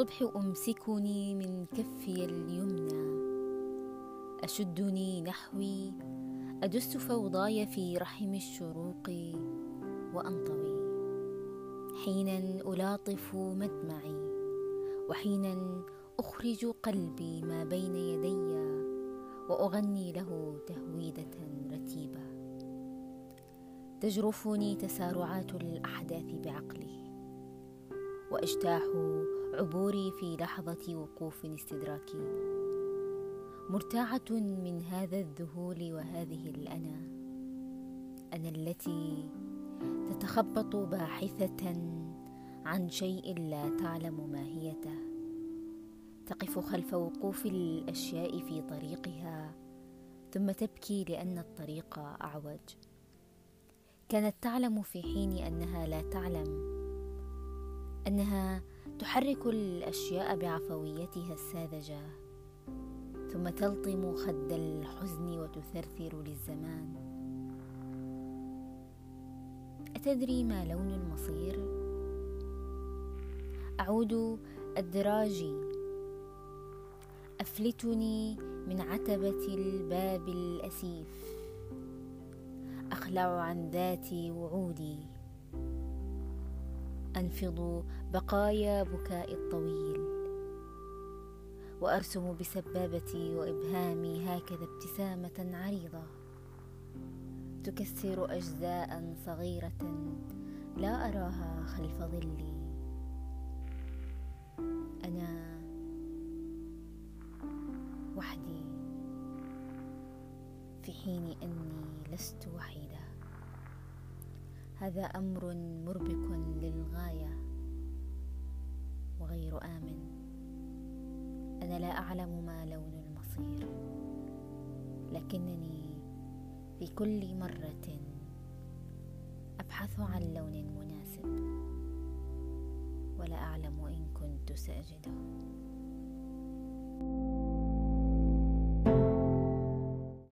الصبح أمسكني من كفي اليمنى. أشدني نحوي. أدس فوضاي في رحم الشروق وأنطوي. حينا ألاطف مدمعي. وحينا أخرج قلبي ما بين يدي. وأغني له تهويدة رتيبة. تجرفني تسارعات الأحداث بعقلي. واجتاح عبوري في لحظة وقوف استدراكي مرتاعه من هذا الذهول وهذه الأنا. أنا التي تتخبط باحثة عن شيء لا تعلم ماهيته. تقف خلف وقوف الأشياء في طريقها ثم تبكي لأن الطريق أعوج. كانت تعلم في حين أنها لا تعلم. أنها تحرك الأشياء بعفويتها الساذجة ثم تلطم خد الحزن وتثرثر للزمان. أتدري ما لون المصير؟ أعود الدراجي أفلتني من عتبة الباب الأسيف. أخلع عن ذاتي وعودي. أنفض بقايا بكاء الطويل وأرسم بسبابتي وإبهامي هكذا ابتسامة عريضة. تكسر اجزاء صغيرة لا أراها خلف ظلي. أنا وحدي في حين إني لست وحيدة. هذا أمر مربك للغاية وغير آمن. أنا لا أعلم ما لون المصير لكنني في كل مرة أبحث عن لون مناسب ولا أعلم إن كنت ساجدة.